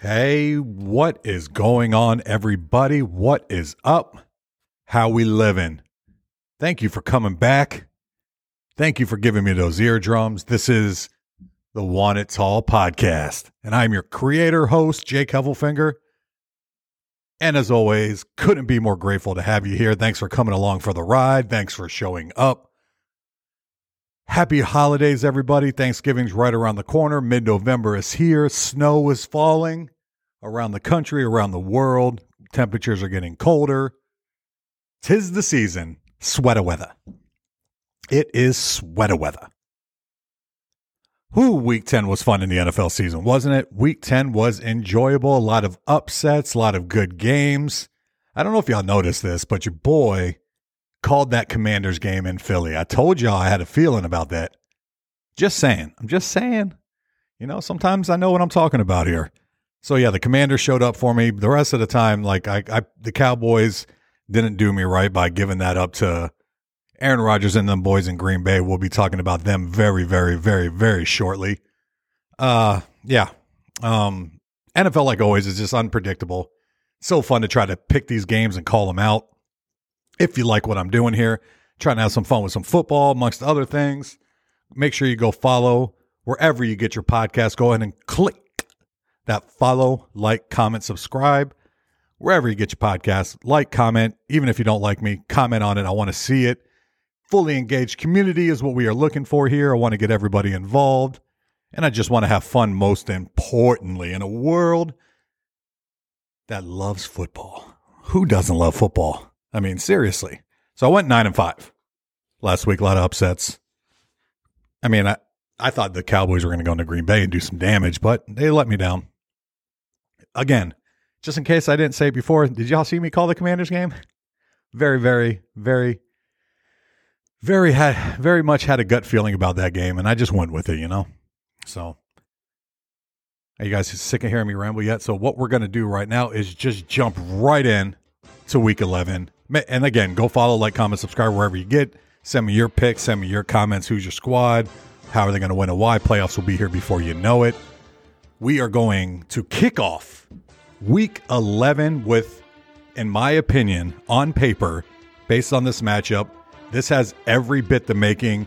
Hey, what is going on, everybody? What is up? How we living? Thank you for coming back. Thank you for giving me those eardrums. This is the Want It Tall podcast, and I'm your creator host, Jake Heffelfinger. And as always, couldn't be more grateful to have you here. Thanks for coming along for the ride. Thanks for showing up. Happy holidays, everybody. Thanksgiving's right around the corner. Mid November is here. Snow is falling around the country, around the world. Temperatures are getting colder. Tis the season. Sweater weather. It is sweater weather. Who week 10 was fun in the NFL season, wasn't it? Week 10 was enjoyable. A lot of upsets, a lot of good games. I don't know if y'all noticed this, but your boy called that Commanders game in Philly. I told y'all I had a feeling about that. Just saying. I'm just saying. You know, sometimes I know what I'm talking about here. So yeah, the commander showed up for me. The rest of the time, like I, I the Cowboys didn't do me right by giving that up to Aaron Rodgers and them boys in Green Bay. We'll be talking about them very, very, very, very shortly. Uh yeah. Um NFL like always is just unpredictable. So fun to try to pick these games and call them out if you like what I'm doing here, trying to have some fun with some football, amongst other things, make sure you go follow wherever you get your podcast. Go ahead and click that follow, like, comment, subscribe, wherever you get your podcast. Like, comment, even if you don't like me, comment on it. I want to see it. Fully engaged community is what we are looking for here. I want to get everybody involved. And I just want to have fun, most importantly, in a world that loves football. Who doesn't love football? I mean, seriously. So I went nine and five last week. A lot of upsets. I mean, I, I thought the Cowboys were going to go into Green Bay and do some damage, but they let me down. Again, just in case I didn't say it before, did y'all see me call the Commanders game? Very, very, very, very had very much had a gut feeling about that game, and I just went with it, you know. So, are you guys sick of hearing me ramble yet? So, what we're to do right now is just jump right in to Week 11 and again, go follow, like, comment, subscribe wherever you get. Send me your picks. Send me your comments. Who's your squad? How are they going to win and why? Playoffs will be here before you know it. We are going to kick off week 11 with, in my opinion, on paper, based on this matchup, this has every bit the making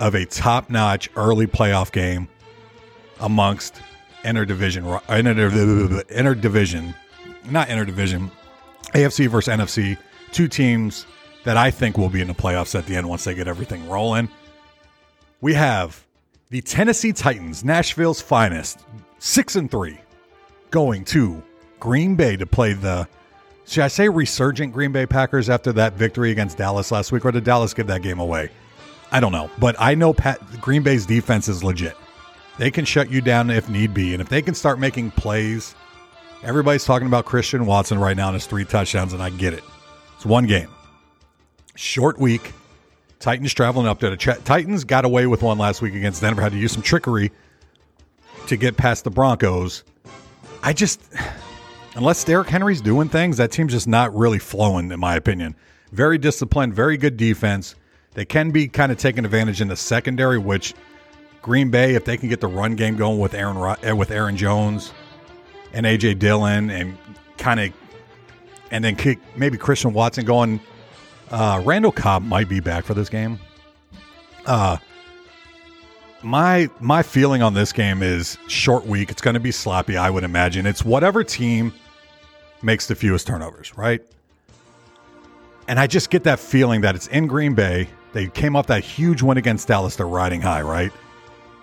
of a top notch early playoff game amongst interdivision, interdivision, not interdivision, AFC versus NFC, two teams that I think will be in the playoffs at the end once they get everything rolling. We have the Tennessee Titans, Nashville's finest, six and three, going to Green Bay to play the should I say resurgent Green Bay Packers after that victory against Dallas last week, or did Dallas give that game away? I don't know, but I know Pat, Green Bay's defense is legit. They can shut you down if need be, and if they can start making plays Everybody's talking about Christian Watson right now and his three touchdowns, and I get it. It's one game. Short week. Titans traveling up. To Titans got away with one last week against Denver. Had to use some trickery to get past the Broncos. I just, unless Derrick Henry's doing things, that team's just not really flowing, in my opinion. Very disciplined, very good defense. They can be kind of taken advantage in the secondary, which Green Bay, if they can get the run game going with Aaron eh, with Aaron Jones, and AJ Dillon and kind of and then kick maybe Christian Watson going. Uh, Randall Cobb might be back for this game. Uh, my my feeling on this game is short week. It's going to be sloppy. I would imagine it's whatever team makes the fewest turnovers, right? And I just get that feeling that it's in Green Bay. They came off that huge win against Dallas. They're riding high, right?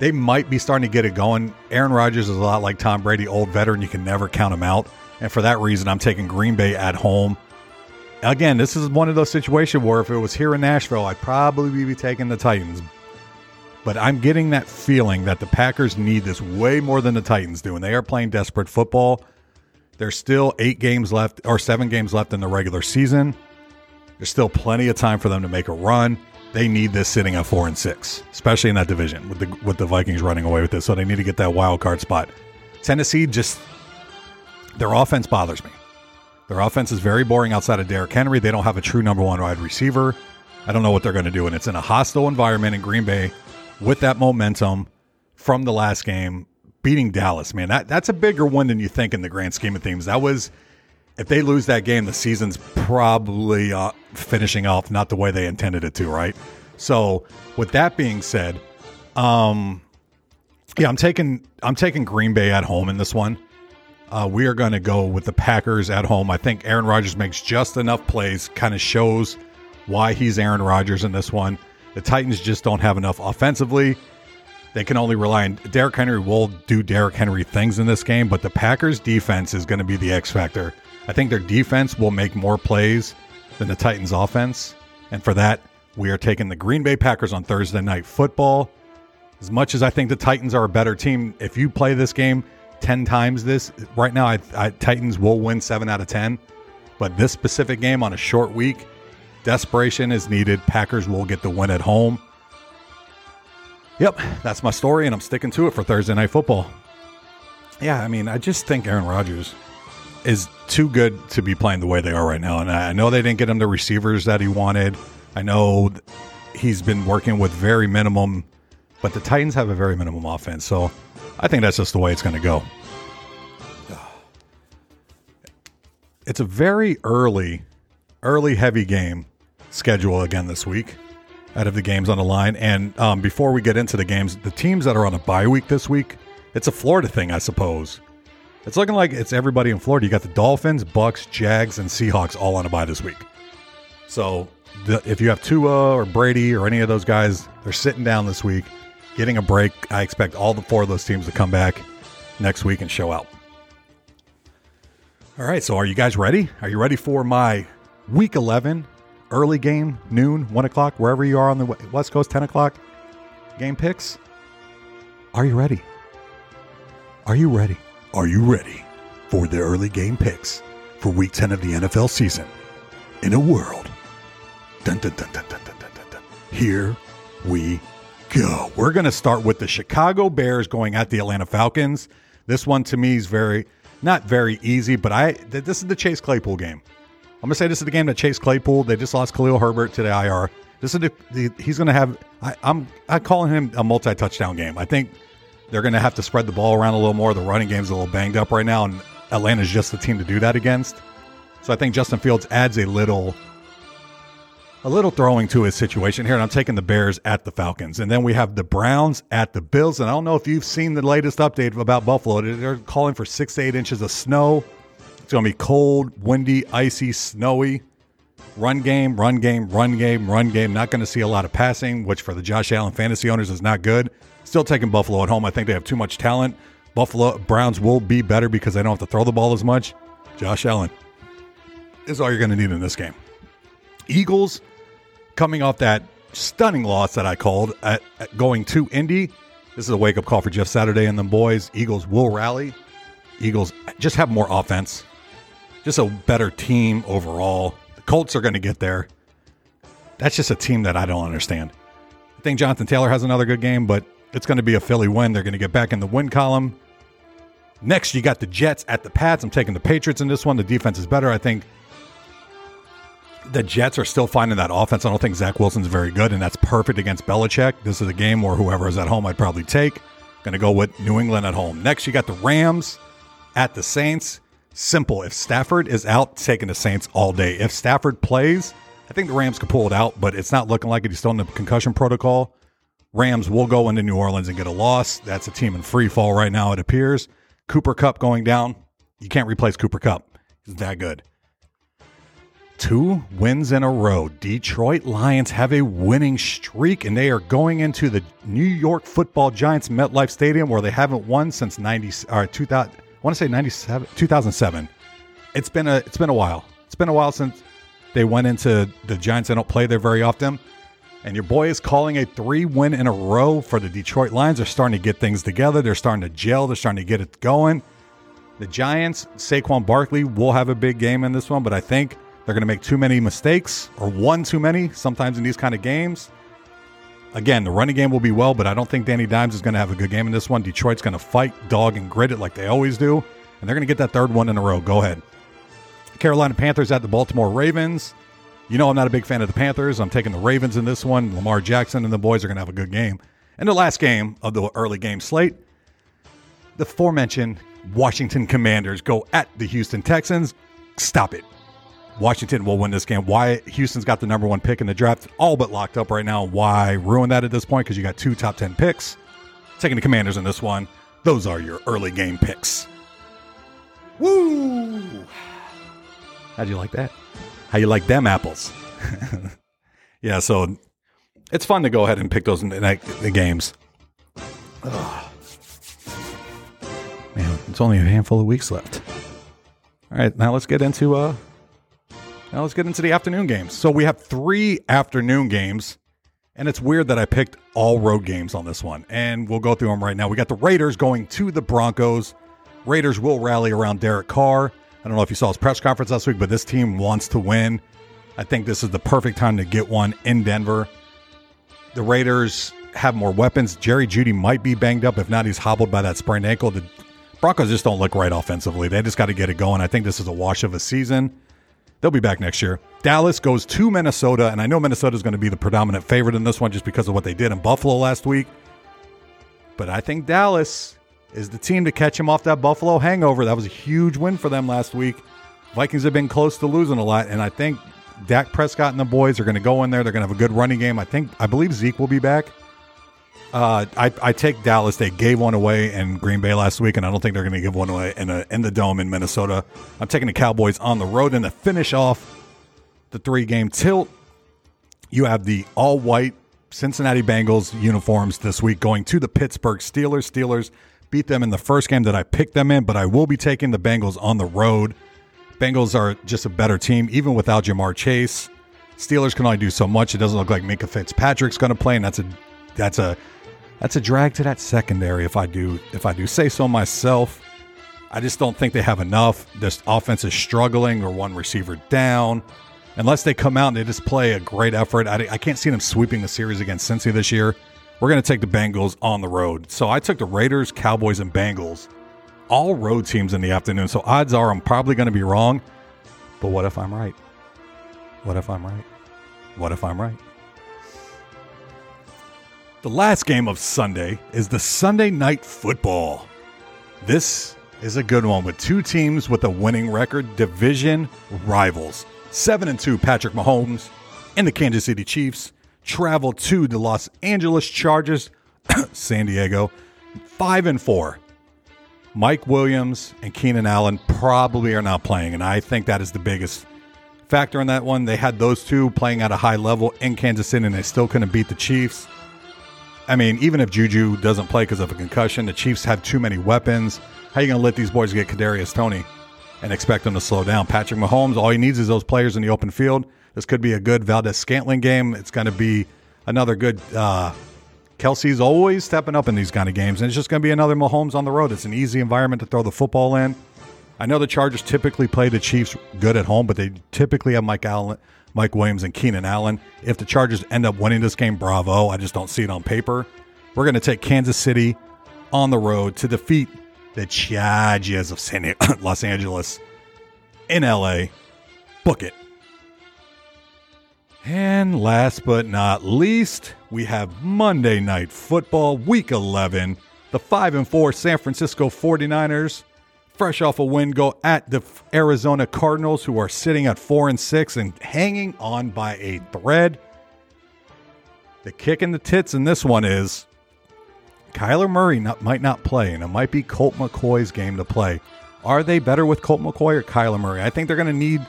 they might be starting to get it going. Aaron Rodgers is a lot like Tom Brady, old veteran. You can never count him out. And for that reason, I'm taking Green Bay at home. Again, this is one of those situations where if it was here in Nashville, I'd probably be taking the Titans. But I'm getting that feeling that the Packers need this way more than the Titans do. And they are playing desperate football. There's still eight games left or seven games left in the regular season. There's still plenty of time for them to make a run they need this sitting at four and six, especially in that division with the with the Vikings running away with this. So they need to get that wild card spot. Tennessee just their offense bothers me. Their offense is very boring outside of Derrick Henry. They don't have a true number one wide receiver. I don't know what they're going to do, and it's in a hostile environment in Green Bay with that momentum from the last game. beating Dallas, man. That that's a bigger one than you think in the grand scheme of things. That was if they lose that game, the season's probably uh, finishing off not the way they intended it to, right? So, with that being said, um, yeah, I'm taking I'm taking Green Bay at home in this one. Uh, we are going to go with the Packers at home. I think Aaron Rodgers makes just enough plays, kind of shows why he's Aaron Rodgers in this one. The Titans just don't have enough offensively. They can only rely on Derrick Henry will do Derrick Henry things in this game, but the Packers defense is going to be the X factor. I think their defense will make more plays than the Titans offense. And for that, we are taking the Green Bay Packers on Thursday night football. As much as I think the Titans are a better team, if you play this game, 10 times this. Right now, I, I, Titans will win 7 out of 10. But this specific game on a short week, desperation is needed. Packers will get the win at home. Yep, that's my story, and I'm sticking to it for Thursday Night Football. Yeah, I mean, I just think Aaron Rodgers is too good to be playing the way they are right now. And I know they didn't get him the receivers that he wanted. I know he's been working with very minimum, but the Titans have a very minimum offense. So I think that's just the way it's going to go. It's a very early, early heavy game schedule again this week out of the games on the line. And um, before we get into the games, the teams that are on a bye week this week, it's a Florida thing, I suppose. It's looking like it's everybody in Florida. You got the Dolphins, Bucks, Jags, and Seahawks all on a bye this week. So the, if you have Tua or Brady or any of those guys, they're sitting down this week getting a break. I expect all the four of those teams to come back next week and show out. All right, so are you guys ready? Are you ready for my week 11 early game, noon, 1 o'clock, wherever you are on the West Coast, 10 o'clock game picks? Are you ready? Are you ready? Are you ready for the early game picks for week 10 of the NFL season in a world? Dun, dun, dun, dun, dun, dun, dun, dun. Here we go. We're going to start with the Chicago Bears going at the Atlanta Falcons. This one to me is very not very easy, but I this is the Chase Claypool game. I'm gonna say this is the game that Chase Claypool. They just lost Khalil Herbert to the IR. This is the, the he's gonna have. I, I'm I calling him a multi touchdown game. I think they're gonna have to spread the ball around a little more. The running game's a little banged up right now, and Atlanta's just the team to do that against. So I think Justin Fields adds a little a little throwing to his situation here, and I'm taking the Bears at the Falcons. And then we have the Browns at the Bills. And I don't know if you've seen the latest update about Buffalo. They're calling for six to eight inches of snow. It's going to be cold, windy, icy, snowy. Run game, run game, run game, run game. Not going to see a lot of passing, which for the Josh Allen fantasy owners is not good. Still taking Buffalo at home. I think they have too much talent. Buffalo Browns will be better because they don't have to throw the ball as much. Josh Allen is all you're going to need in this game. Eagles coming off that stunning loss that I called at, at going to Indy. This is a wake up call for Jeff Saturday and the boys. Eagles will rally. Eagles just have more offense, just a better team overall. The Colts are going to get there. That's just a team that I don't understand. I think Jonathan Taylor has another good game, but it's going to be a Philly win. They're going to get back in the win column. Next, you got the Jets at the Pats. I'm taking the Patriots in this one. The defense is better. I think the Jets are still finding that offense. I don't think Zach Wilson's very good, and that's perfect against Belichick. This is a game where whoever is at home, I'd probably take. Going to go with New England at home. Next, you got the Rams at the Saints. Simple. If Stafford is out, taking the Saints all day. If Stafford plays, I think the Rams could pull it out, but it's not looking like it. He's still in the concussion protocol. Rams will go into New Orleans and get a loss. That's a team in free fall right now, it appears. Cooper Kupp going down. You can't replace Cooper Kupp. He's that good two wins in a row. Detroit Lions have a winning streak, and they are going into the New York Football Giants MetLife Stadium, where they haven't won since ninety uh, or two thousand. I want to say 97, 2007. It's been a it's been a while. It's been a while since they went into the Giants. They don't play there very often. And your boy is calling a three win in a row for the Detroit Lions. They're starting to get things together. They're starting to gel. They're starting to get it going. The Giants, Saquon Barkley will have a big game in this one, but I think they're going to make too many mistakes or one too many sometimes in these kind of games. Again, the running game will be well, but I don't think Danny Dimes is going to have a good game in this one. Detroit's going to fight, dog, and grit it like they always do, and they're going to get that third one in a row. Go ahead. Carolina Panthers at the Baltimore Ravens. You know I'm not a big fan of the Panthers. I'm taking the Ravens in this one. Lamar Jackson and the boys are going to have a good game. And the last game of the early game slate, the aforementioned Washington Commanders go at the Houston Texans. Stop it. Washington will win this game. Why Houston's got the number one pick in the draft, all but locked up right now. Why ruin that at this point? Because you got two top 10 picks. Taking the Commanders in this one. Those are your early game picks. Woo! How'd you like that? How you like them apples? yeah, so it's fun to go ahead and pick those in the, the games. Ugh. Man, it's only a handful of weeks left. All right, now let's get into uh now let's get into the afternoon games. So we have three afternoon games, and it's weird that I picked all road games on this one. And we'll go through them right now. We got the Raiders going to the Broncos. Raiders will rally around Derek Carr. I don't know if you saw his press conference last week, but this team wants to win. I think this is the perfect time to get one in Denver. The Raiders have more weapons. Jerry Jeudy might be banged up. If not, he's hobbled by that sprained ankle. The Broncos just don't look right offensively. They just got to get it going. I think this is a wash of a season. They'll be back next year. Dallas goes to Minnesota, and I know Minnesota is going to be the predominant favorite in this one just because of what they did in Buffalo last week. But I think Dallas is the team to catch him off that Buffalo hangover. That was a huge win for them last week. Vikings have been close to losing a lot, and I think Dak Prescott and the boys are going to go in there. They're going to have a good running game. I think I believe Zeke will be back. Uh, I, I take Dallas. They gave one away in Green Bay last week, and I don't think they're going to give one away in, a, in the dome in Minnesota. I'm taking the Cowboys on the road. And to finish off the three game tilt, you have the all white Cincinnati Bengals uniforms this week going to the Pittsburgh Steelers. Steelers beat them in the first game that I picked them in, but I will be taking the Bengals on the road. Bengals are just a better team, even without Ja'Marr Chase. Steelers can only do so much. It doesn't look like Minkah Fitzpatrick's going to play, and that's a that's a that's a drag to that secondary if I do if I do say so myself. I just don't think they have enough. This offense is struggling or one receiver down. Unless they come out and they just play a great effort, I, I can't see them sweeping the series against Cincy this year. We're going to take the Bengals on the road. So I took the Raiders, Cowboys, and Bengals, all road teams in the afternoon. So odds are I'm probably going to be wrong. But what if I'm right? What if I'm right? What if I'm right? The last game of Sunday is the Sunday night football. This is a good one with two teams with a winning record, division rivals. 7 and 2 Patrick Mahomes and the Kansas City Chiefs travel to the Los Angeles Chargers, San Diego, 5 and 4. Mike Williams and Keenan Allen probably are not playing, and I think that is the biggest factor in that one. They had those two playing at a high level in Kansas City, and they still couldn't beat the Chiefs. I mean, even if Juju doesn't play because of a concussion, the Chiefs have too many weapons. How are you going to let these boys get Kadarius Toney and expect them to slow down? Patrick Mahomes, all he needs is those players in the open field. This could be a good Valdes-Scantling game. It's going to be another good. Uh, Kelce's always stepping up in these kind of games, and it's just going to be another Mahomes on the road. It's an easy environment to throw the football in. I know the Chargers typically play the Chiefs good at home, but they typically have Mike Allen, Mike Williams and Keenan Allen. If the Chargers end up winning this game, bravo. I just don't see it on paper. We're going to take Kansas City on the road to defeat the Chargers of San- Los Angeles in LA. Book it. And last but not least, we have Monday Night Football, Week 11. The 5 and 4 San Francisco 49ers fresh off a win, go at the Arizona Cardinals, who are sitting at four and six and hanging on by a thread. The kick in the tits in this one is Kyler Murray not, might not play, and it might be Colt McCoy's game to play. Are they better with Colt McCoy or Kyler Murray? I think they're going to need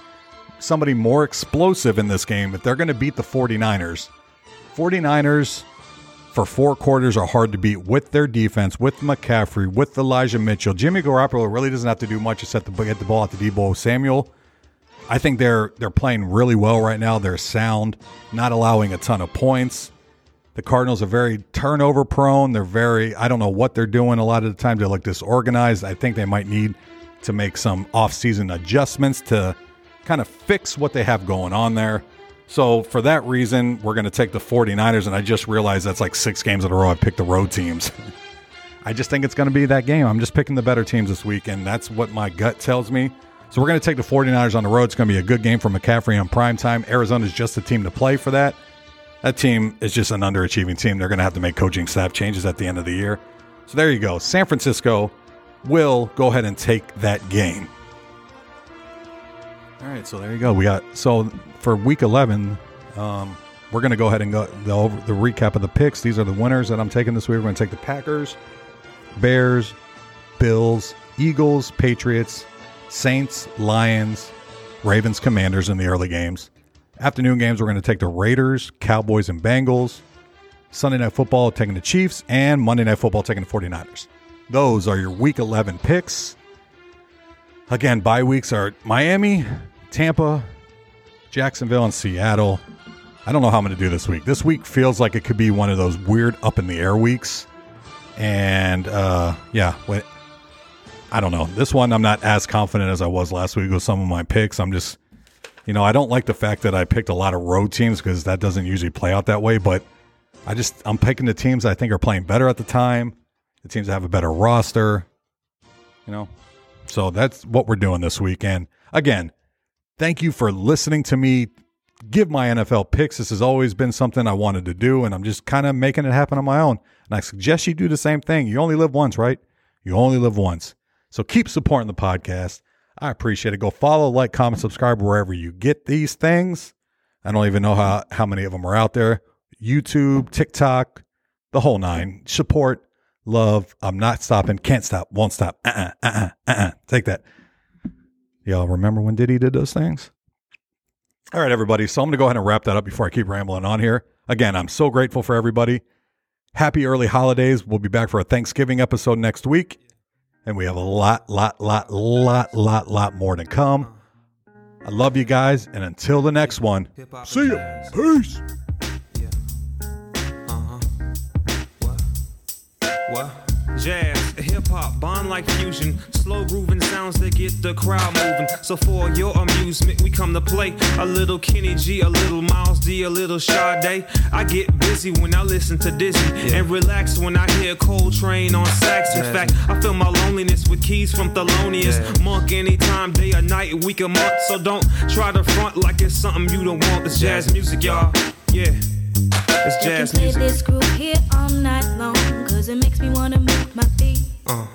somebody more explosive in this game if they're going to beat the 49ers. 49ers for four quarters are hard to beat with their defense, with McCaffrey, with Elijah Mitchell. Jimmy Garoppolo really doesn't have to do much except to get the ball at the Deebo Samuel. I think they're they're playing really well right now. They're sound, not allowing a ton of points. The Cardinals are very turnover prone. They're very I don't know what they're doing a lot of the time. They look disorganized. I think they might need to make some offseason adjustments to kind of fix what they have going on there. So for that reason, we're going to take the 49ers. And I just realized that's like six games in a row I picked the road teams. I just think it's going to be that game. I'm just picking the better teams this week, and that's what my gut tells me. So we're going to take the 49ers on the road. It's going to be a good game for McCaffrey on prime time. Arizona's just the team to play for that. That team is just an underachieving team. They're going to have to make coaching staff changes at the end of the year. So there you go. San Francisco will go ahead and take that game. All right, so there you go. We got so for week 11, um, we're going to go ahead and go the, over, the recap of the picks. These are the winners that I'm taking this week. We're going to take the Packers, Bears, Bills, Eagles, Patriots, Saints, Lions, Ravens, Commanders in the early games. Afternoon games, we're going to take the Raiders, Cowboys, and Bengals. Sunday Night Football taking the Chiefs, and Monday Night Football taking the 49ers. Those are your Week 11 picks. Again, bye weeks are Miami, Tampa, Jacksonville, and Seattle. I don't know how I'm going to do this week. This week feels like it could be one of those weird up in the air weeks. And uh, yeah, I don't know. This one, I'm not as confident as I was last week with some of my picks. I'm just, you know, I don't like the fact that I picked a lot of road teams because that doesn't usually play out that way. But I just, I'm picking the teams I think are playing better at the time, the teams that have a better roster, you know. So that's what we're doing this week. And again, thank you for listening to me give my NFL picks. This has always been something I wanted to do, and I'm just kind of making it happen on my own. And I suggest you do the same thing. You only live once, right? You only live once. So keep supporting the podcast. I appreciate it. Go follow, like, comment, subscribe wherever you get these things. I don't even know how, how many of them are out there. YouTube, TikTok, the whole nine. Support, love. I'm not stopping. Can't stop. Won't stop. Uh uh-uh, uh uh uh. Take that. Y'all remember when Diddy did those things? All right, everybody. So I'm going to go ahead and wrap that up before I keep rambling on here. Again, I'm so grateful for everybody. Happy early holidays. We'll be back for a Thanksgiving episode next week. And we have a lot, lot, lot, lot, lot, lot more to come. I love you guys. And until the next one, see ya. Peace. Uh-huh. What? Jazz, hip hop, bond like fusion, slow grooving sounds that get the crowd moving. So for your amusement, we come to play a little Kenny G, a little Miles D, a little Sade. I get busy when I listen to Dizzy yeah. and relax when I hear Coltrane on sax. In fact, I feel my loneliness with keys from Thelonious yeah. Monk anytime, day or night, week or month. So don't try to front like it's something you don't want. It's jazz music, y'all. Yeah. It's jazz music. Play this group here all night long, cause it makes me wanna move my feet. Uh.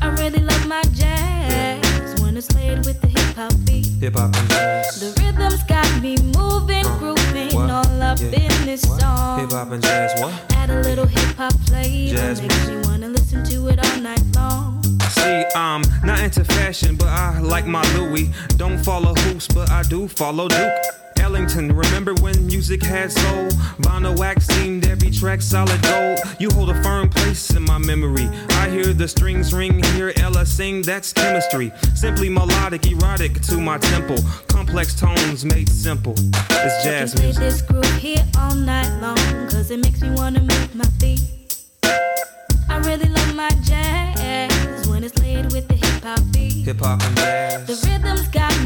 I really love my jazz when it's played with the hip hop beat. Hip hop and jazz. The rhythm's got me moving, uh. grooving what? all up yeah. in this what? song. Hip hop and jazz, what? Add a little hip hop flavor, jazz makes music. me wanna listen to it all night long. See, I'm not into fashion, but I like my Louis. Don't follow hoops, but I do follow Duke. Ellington. Remember when music had soul? Vinyl wax seemed every track solid gold. You hold a firm place in my memory. I hear the strings ring, hear Ella sing, that's chemistry. Simply melodic, erotic to my temple. Complex tones made simple. It's jazz music. this groove here all night long, cause it makes me wanna move my feet. I really love my jazz when it's laid with the hip hop beat. Hip hop and jazz. The rhythm's got me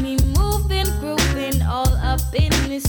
moving,